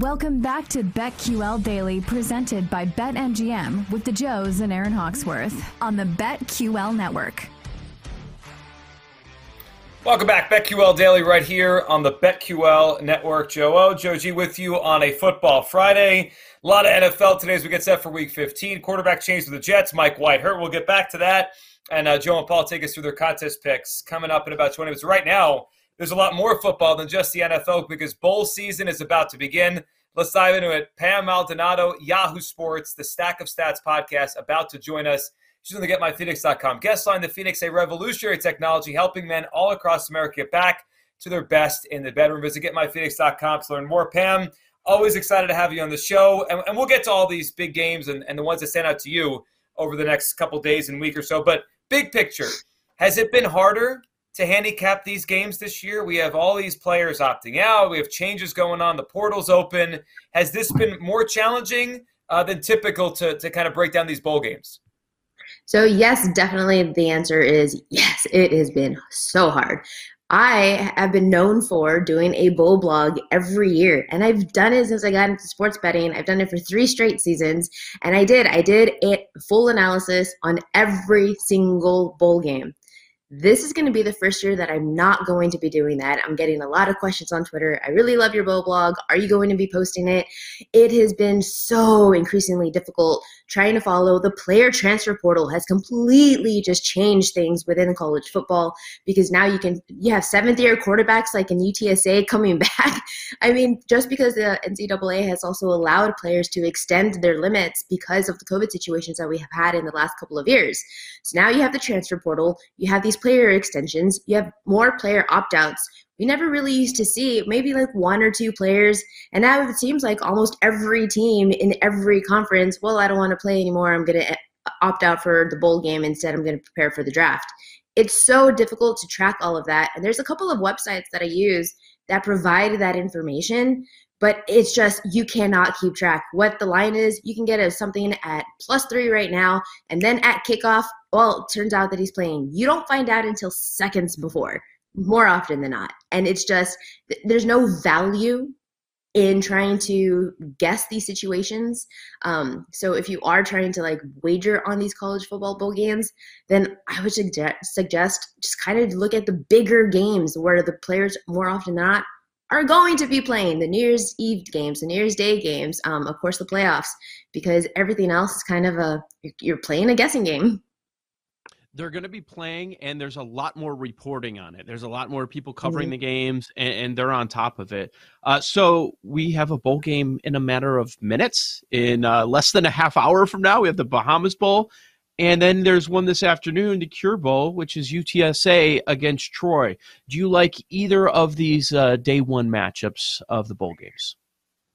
Welcome back to BetQL Daily, presented by BetMGM with the Joes and Aaron Hawksworth on the BetQL Network. Welcome back, BetQL Daily, right here on the BetQL Network. Joe O, Joe G with you on a football Friday. A lot of NFL today as we get set for week 15. Quarterback change for the Jets, Mike White hurt. We'll get back to that. And uh, Joe and Paul take us through their contest picks coming up in about 20 minutes. Right now, there's a lot more football than just the NFL because bowl season is about to begin. Let's dive into it. Pam Maldonado, Yahoo Sports, the Stack of Stats podcast, about to join us. She's on the GetMyPhoenix.com guest line. The Phoenix, a revolutionary technology helping men all across America get back to their best in the bedroom. Visit GetMyPhoenix.com to learn more. Pam, always excited to have you on the show. And, and we'll get to all these big games and, and the ones that stand out to you over the next couple days and week or so. But big picture, has it been harder to handicap these games this year? We have all these players opting out. We have changes going on. The portal's open. Has this been more challenging uh, than typical to, to kind of break down these bowl games? So, yes, definitely the answer is yes, it has been so hard. I have been known for doing a bowl blog every year, and I've done it since I got into sports betting. I've done it for three straight seasons, and I did. I did it full analysis on every single bowl game. This is going to be the first year that I'm not going to be doing that. I'm getting a lot of questions on Twitter. I really love your bowl blog. Are you going to be posting it? It has been so increasingly difficult trying to follow. The player transfer portal has completely just changed things within college football because now you can you have seventh year quarterbacks like in UTSA coming back. I mean, just because the NCAA has also allowed players to extend their limits because of the COVID situations that we have had in the last couple of years. So now you have the transfer portal, you have these player extensions, you have more player opt outs we never really used to see maybe like one or two players and now it seems like almost every team in every conference well i don't want to play anymore i'm going to eh, opt out for the bowl game instead i'm going to prepare for the draft. It's so difficult to track all of that and there's a couple of websites that i use that provide that information but it's just you cannot keep track. What the line is you can get a, something at plus three right now and then at kickoff well it turns out that he's playing you don't find out until seconds before more often than not. And it's just, there's no value in trying to guess these situations. Um, so if you are trying to like wager on these college football bowl games, then I would suggest, suggest just kind of look at the bigger games where the players more often than not are going to be playing the New Year's Eve games, the New Year's Day games, um, of course the playoffs, because everything else is kind of a you're playing a guessing game they're going to be playing and there's a lot more reporting on it. There's a lot more people covering mm-hmm. the games and, and, they're on top of it. Uh, so we have a bowl game in a matter of minutes in uh, less than a half hour from now we have the bahamas bowl. And then there's one this afternoon the cure bowl which is utsa against troy. Do you like either of these uh, day one matchups of the bowl games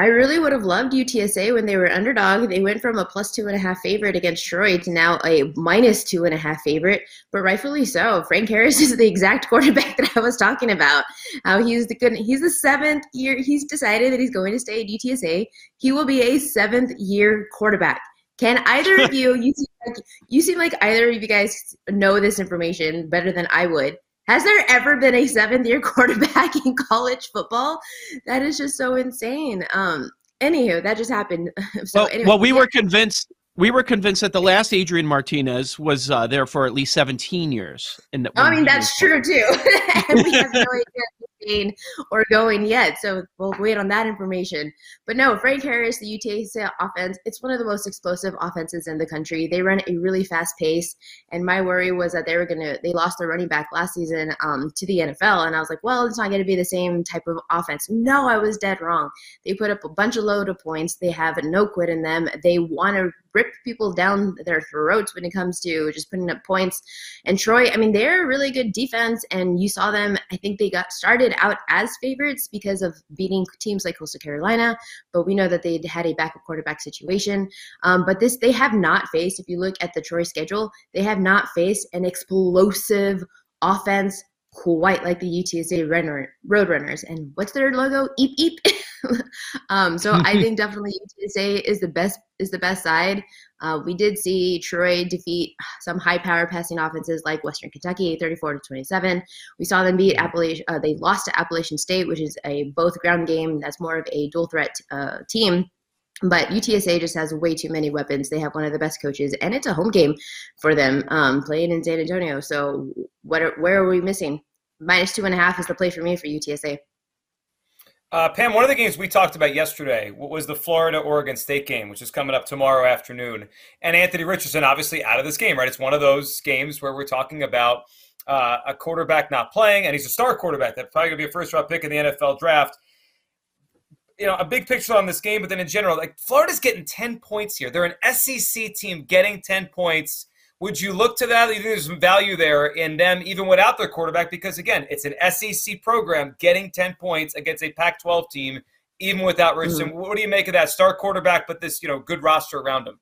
I really would have loved UTSA when they were underdog. They went from a plus two and a half favorite against Troy to now a minus two and a half favorite, but rightfully so. Frank Harris is the exact quarterback that I was talking about. Uh, How he's the good. He's the seventh year. He's decided that he's going to stay at UTSA. He will be a seventh year quarterback. Can either of you? You seem like you seem like either of you guys know this information better than I would. Has there ever been a seventh year quarterback in college football? That is just so insane. Um, anywho, that just happened. so well, anyway, well, we yeah. were convinced. We were convinced that the last Adrian Martinez was uh, there for at least 17 years. In the, I mean, that's true too. we have no idea or going yet. So we'll wait on that information. But no, Frank Harris, the UTSA offense, it's one of the most explosive offenses in the country. They run a really fast pace. And my worry was that they were going to, they lost their running back last season um, to the NFL. And I was like, well, it's not going to be the same type of offense. No, I was dead wrong. They put up a bunch of load of points. They have no quit in them. They want to rip people down their throats when it comes to just putting up points. And Troy, I mean, they're a really good defense, and you saw them. I think they got started out as favorites because of beating teams like Coastal Carolina, but we know that they had a backup quarterback situation. Um, but this, they have not faced. If you look at the Troy schedule, they have not faced an explosive offense quite like the UTSA runner, Roadrunners. And what's their logo? Eep eep. um, so I think definitely UTSA is the best is the best side. Uh, we did see Troy defeat some high power passing offenses like Western Kentucky, 34 to 27. We saw them beat Appalachian. Uh, they lost to Appalachian State, which is a both ground game. That's more of a dual threat uh, team. But UTSA just has way too many weapons. They have one of the best coaches, and it's a home game for them um, playing in San Antonio. So, what are, where are we missing? Minus two and a half is the play for me for UTSA. Uh, Pam, one of the games we talked about yesterday was the Florida Oregon State game, which is coming up tomorrow afternoon. And Anthony Richardson, obviously, out of this game, right? It's one of those games where we're talking about uh, a quarterback not playing, and he's a star quarterback that's probably going to be a first round pick in the NFL draft. You know, a big picture on this game, but then in general, like Florida's getting 10 points here. They're an SEC team getting 10 points would you look to that? Do you think there's some value there in them, even without their quarterback? Because again, it's an SEC program getting 10 points against a Pac 12 team, even without Richardson. Mm-hmm. What do you make of that? Star quarterback, but this, you know, good roster around him.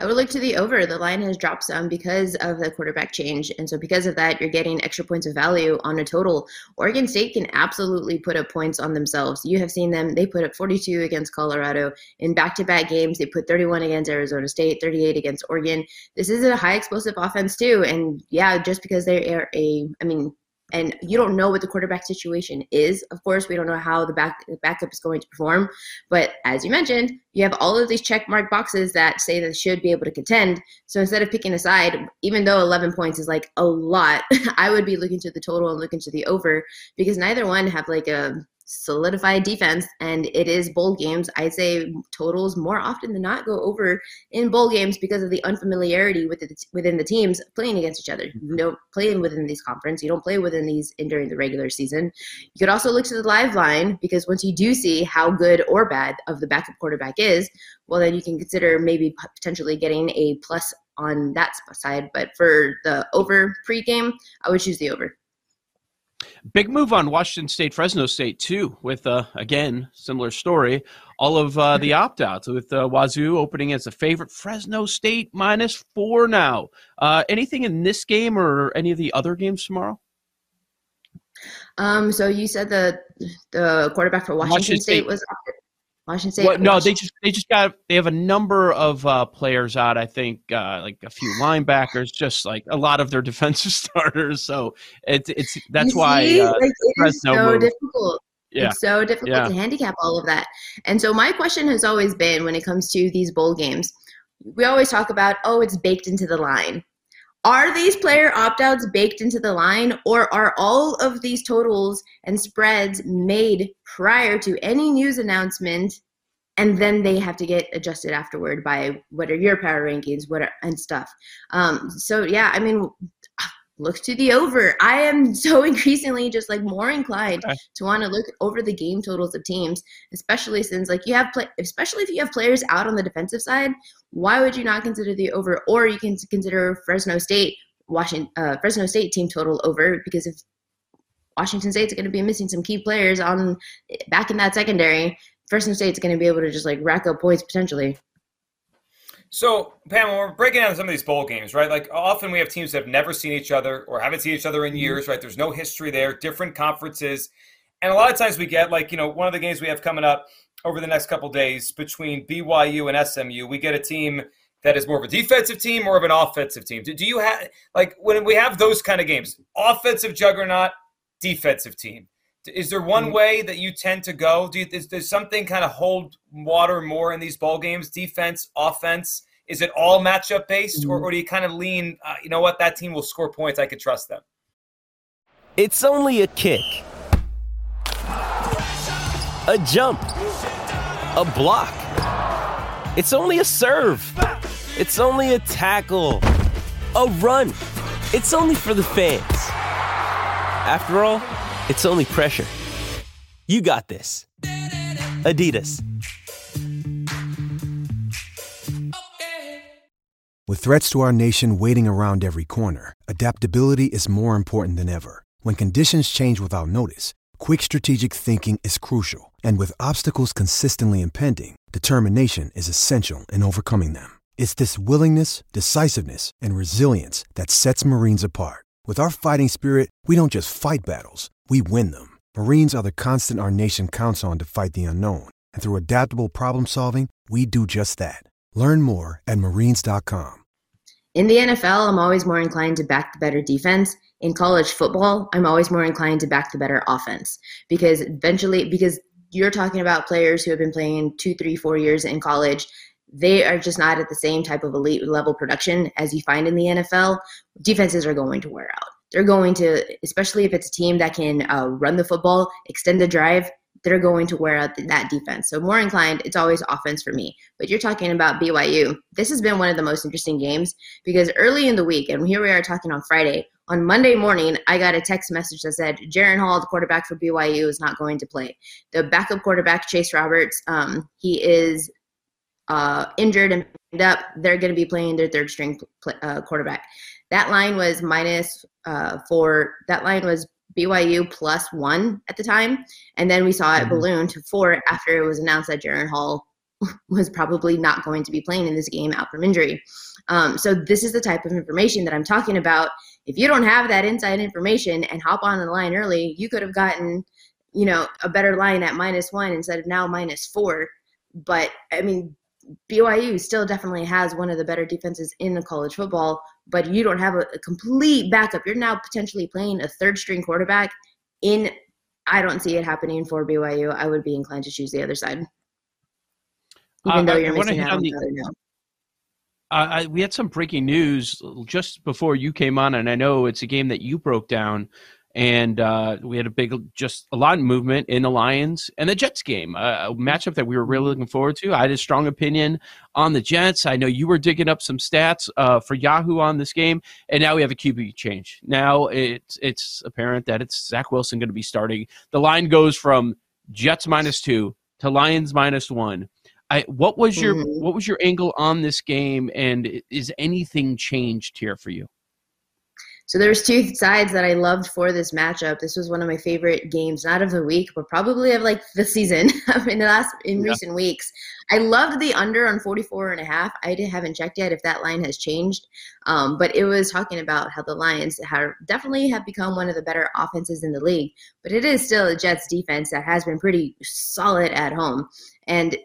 I would look to the over. The line has dropped some because of the quarterback change. And so, because of that, you're getting extra points of value on a total. Oregon State can absolutely put up points on themselves. You have seen them, they put up 42 against Colorado. In back to back games, they put 31 against Arizona State, 38 against Oregon. This is a high explosive offense, too. And yeah, just because they are a, I mean, and you don't know what the quarterback situation is. Of course, we don't know how the back the backup is going to perform. But as you mentioned, you have all of these check mark boxes that say that they should be able to contend. So instead of picking a side, even though 11 points is like a lot, I would be looking to the total and looking to the over because neither one have like a solidified defense and it is bowl games. I'd say totals more often than not go over in bowl games because of the unfamiliarity with the, within the teams playing against each other. Mm-hmm. You don't play within these conference. You don't play within these in during the regular season. You could also look to the live line because once you do see how good or bad of the backup quarterback is well then you can consider maybe potentially getting a plus on that side. But for the over pregame i would choose the over Big move on Washington State, Fresno State too. With uh, again similar story, all of uh, the opt outs with uh, Wazoo opening as a favorite. Fresno State minus four now. Uh, anything in this game or any of the other games tomorrow? Um, so you said the the quarterback for Washington, Washington State, State was Washington State. Well, no, they just they just got they have a number of uh, players out. I think uh, like a few linebackers, just like a lot of their defensive starters. So it's it's that's why uh, like, it is so move. difficult. Yeah. It's so difficult yeah. to handicap all of that. And so my question has always been when it comes to these bowl games, we always talk about, oh, it's baked into the line. Are these player opt outs baked into the line, or are all of these totals and spreads made prior to any news announcement and then they have to get adjusted afterward by what are your power rankings what are and stuff? Um, so yeah i mean look to the over i am so increasingly just like more inclined okay. to want to look over the game totals of teams especially since like you have play especially if you have players out on the defensive side why would you not consider the over or you can consider fresno state washington uh, fresno state team total over because if Washington State's going to be missing some key players on back in that secondary. Fresno State's going to be able to just like rack up points potentially. So, Pam, when we're breaking down some of these bowl games, right? Like often we have teams that have never seen each other or haven't seen each other in mm-hmm. years, right? There's no history there, different conferences. And a lot of times we get like, you know, one of the games we have coming up over the next couple days between BYU and SMU, we get a team that is more of a defensive team or of an offensive team. Do, do you have like when we have those kind of games, offensive juggernaut, defensive team? Is there one mm-hmm. way that you tend to go? Do you, is, does something kind of hold water more in these ball games? Defense, offense. Is it all matchup based, or, mm-hmm. or do you kind of lean? Uh, you know what? That team will score points. I could trust them. It's only a kick, a jump, a block. It's only a serve. It's only a tackle, a run. It's only for the fans. After all, it's only pressure. You got this. Adidas. With threats to our nation waiting around every corner, adaptability is more important than ever. When conditions change without notice, quick strategic thinking is crucial. And with obstacles consistently impending, determination is essential in overcoming them. It's this willingness, decisiveness, and resilience that sets Marines apart. With our fighting spirit, we don't just fight battles, we win them. Marines are the constant our nation counts on to fight the unknown. And through adaptable problem solving, we do just that. Learn more at marines.com. In the NFL, I'm always more inclined to back the better defense. In college football, I'm always more inclined to back the better offense because eventually, because you're talking about players who have been playing two, three, four years in college. They are just not at the same type of elite level production as you find in the NFL. Defenses are going to wear out. They're going to, especially if it's a team that can uh, run the football, extend the drive, they're going to wear out that defense. So more inclined, it's always offense for me. But you're talking about BYU. This has been one of the most interesting games because early in the week, and here we are talking on Friday. On Monday morning, I got a text message that said Jaren Hall, the quarterback for BYU, is not going to play. The backup quarterback, Chase Roberts, um, he is uh, injured and up. They're going to be playing their third string uh, quarterback. That line was minus uh, for that line was BYU plus one at the time, and then we saw it mm-hmm. balloon to four after it was announced that Jaren Hall was probably not going to be playing in this game out from injury. Um, so this is the type of information that I'm talking about. If you don't have that inside information and hop on the line early, you could have gotten, you know, a better line at minus one instead of now minus four. But I mean, BYU still definitely has one of the better defenses in the college football, but you don't have a, a complete backup. You're now potentially playing a third string quarterback in I don't see it happening for BYU. I would be inclined to choose the other side. Even uh, though you're missing out on the, other uh, I, we had some breaking news just before you came on, and I know it's a game that you broke down and uh, we had a big, just a lot of movement in the Lions and the Jets game, uh, a matchup that we were really looking forward to. I had a strong opinion on the Jets. I know you were digging up some stats uh, for Yahoo on this game, and now we have a QB change. Now it's it's apparent that it's Zach Wilson going to be starting. The line goes from Jets minus two to Lions minus one. I, what was your mm-hmm. what was your angle on this game, and is anything changed here for you? So there's two sides that I loved for this matchup. This was one of my favorite games, not of the week, but probably of like the season in the last in yeah. recent weeks. I loved the under on 44 and a half. I haven't checked yet if that line has changed. Um, but it was talking about how the Lions have definitely have become one of the better offenses in the league. But it is still a Jets defense that has been pretty solid at home. And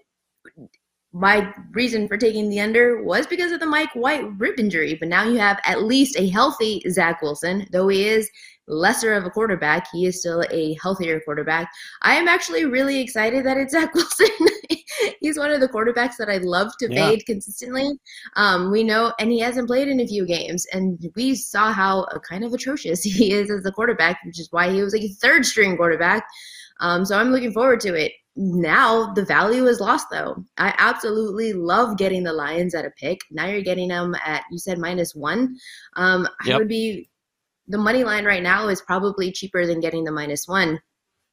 my reason for taking the under was because of the Mike White rib injury. But now you have at least a healthy Zach Wilson, though he is lesser of a quarterback. He is still a healthier quarterback. I am actually really excited that it's Zach Wilson. He's one of the quarterbacks that I love to yeah. fade consistently. Um, we know, and he hasn't played in a few games, and we saw how kind of atrocious he is as a quarterback, which is why he was a third string quarterback. Um, so I'm looking forward to it now the value is lost though. I absolutely love getting the Lions at a pick. Now you're getting them at you said minus one. Um, yep. I would be the money line right now is probably cheaper than getting the minus one,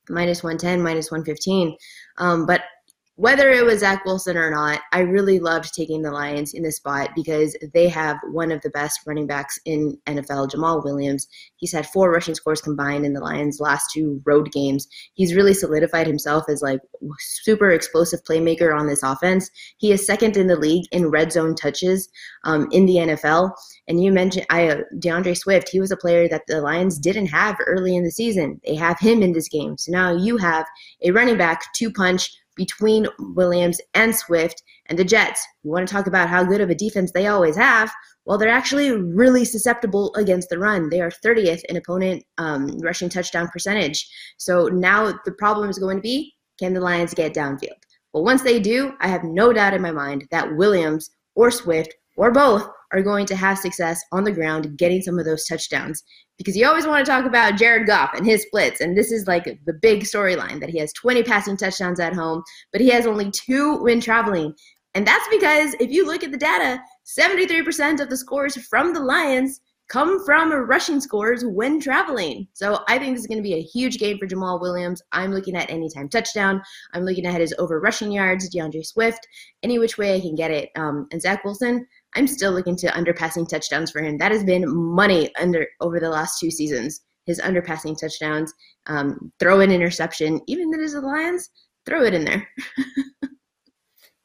minus one ten, minus one fifteen. Um, but whether it was Zach Wilson or not, I really loved taking the Lions in this spot because they have one of the best running backs in NFL, Jamaal Williams. He's had four rushing scores combined in the Lions' last two road games. He's really solidified himself as like super explosive playmaker on this offense. He is second in the league in red zone touches um, in the NFL. And you mentioned I, uh, D'Andre Swift. He was a player that the Lions didn't have early in the season. They have him in this game. So now you have a running back, two punch between Williams and Swift and the Jets. You want to talk about how good of a defense they always have? Well, they're actually really susceptible against the run. They are 30th in opponent um, rushing touchdown percentage. So now the problem is going to be can the Lions get downfield? Well, once they do, I have no doubt in my mind that Williams or Swift or both are going to have success on the ground getting some of those touchdowns because you always want to talk about Jared Goff and his splits. And this is like the big storyline that he has 20 passing touchdowns at home, but he has only two when traveling. And that's because if you look at the data, 73% of the scores from the Lions come from rushing scores when traveling. So I think this is going to be a huge game for Jamaal Williams. I'm looking at anytime touchdown. I'm looking at his over rushing yards, D'Andre Swift, any which way I can get it. Um, and Zach Wilson, I'm still looking to underpassing touchdowns for him. That has been money under over the last two seasons. His underpassing touchdowns, um, throw an interception, even that is the Lions, throw it in there.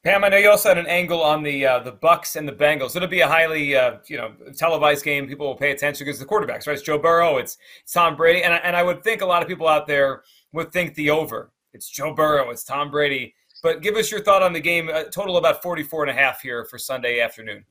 Pam, I know you also had an angle on the uh, the Bucks and the Bengals. It'll be a highly uh, you know televised game. People will pay attention because the quarterbacks, right? It's Joe Burrow, it's, it's Tom Brady, and I, and I would think a lot of people out there would think the over. It's Joe Burrow, it's Tom Brady. But give us your thought on the game. A total about 44 and a half here for Sunday afternoon.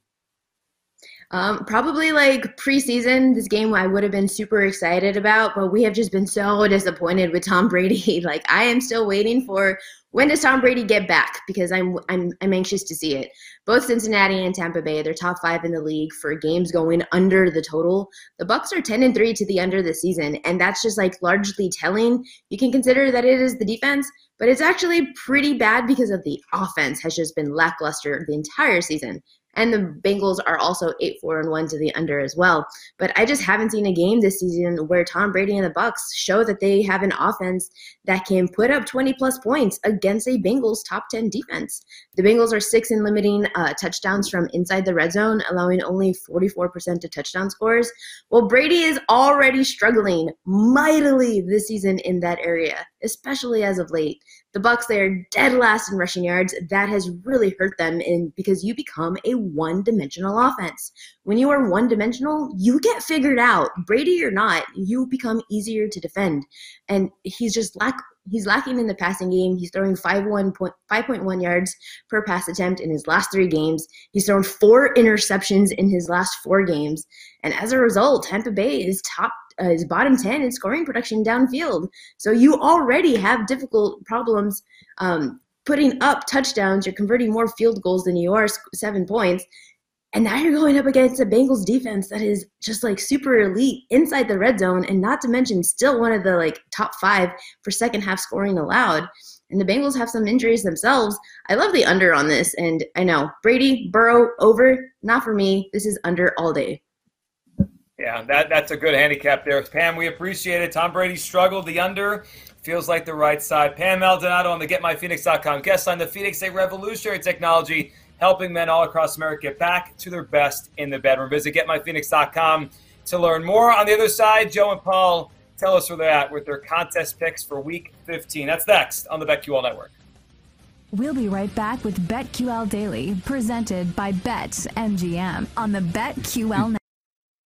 Um, probably like preseason, this game I would have been super excited about, but we have just been so disappointed with Tom Brady. like I am still waiting for when does Tom Brady get back? Because I'm I'm I'm anxious to see it. Both Cincinnati and Tampa Bay, they're top five in the league for games going under the total. The Bucks are ten and three to the under the season, and that's just like largely telling. You can consider that it is the defense, but it's actually pretty bad because of the offense has just been lackluster the entire season and the Bengals are also eight four and one to the under as well. But I just haven't seen a game this season where Tom Brady and the Bucks show that they have an offense that can put up 20 plus points against a Bengals top 10 defense. The Bengals are six in limiting uh, touchdowns from inside the red zone, allowing only 44% to touchdown scores. Well, Brady is already struggling mightily this season in that area, especially as of late. The Bucks they are dead last in rushing yards. That has really hurt them in because you become a one-dimensional offense. When you are one-dimensional, you get figured out. Brady or not, you become easier to defend. And he's just lack he's lacking in the passing game. He's throwing 5.1 yards per pass attempt in his last three games. He's thrown four interceptions in his last four games. And as a result, Tampa Bay is top uh, is bottom 10 in scoring production downfield. So you already have difficult problems um, putting up touchdowns. You're converting more field goals than you are seven points. And now you're going up against a Bengals defense that is just like super elite inside the red zone, and not to mention still one of the like top five for second half scoring allowed. And the Bengals have some injuries themselves. I love the under on this, and I know Brady, Burrow, over, not for me. This is under all day. Yeah, that, that's a good handicap there. Pam, we appreciate it. Tom Brady struggled. The under feels like the right side. Pam Maldonado on the GetMyPhoenix.com guest line. The Phoenix, a revolutionary technology helping men all across America get back to their best in the bedroom. Visit GetMyPhoenix.com to learn more. On the other side, Joe and Paul tell us where they're at with their contest picks for Week 15. That's next on the BetQL Network. We'll be right back with BetQL Daily, presented by BetMGM on the BetQL Network.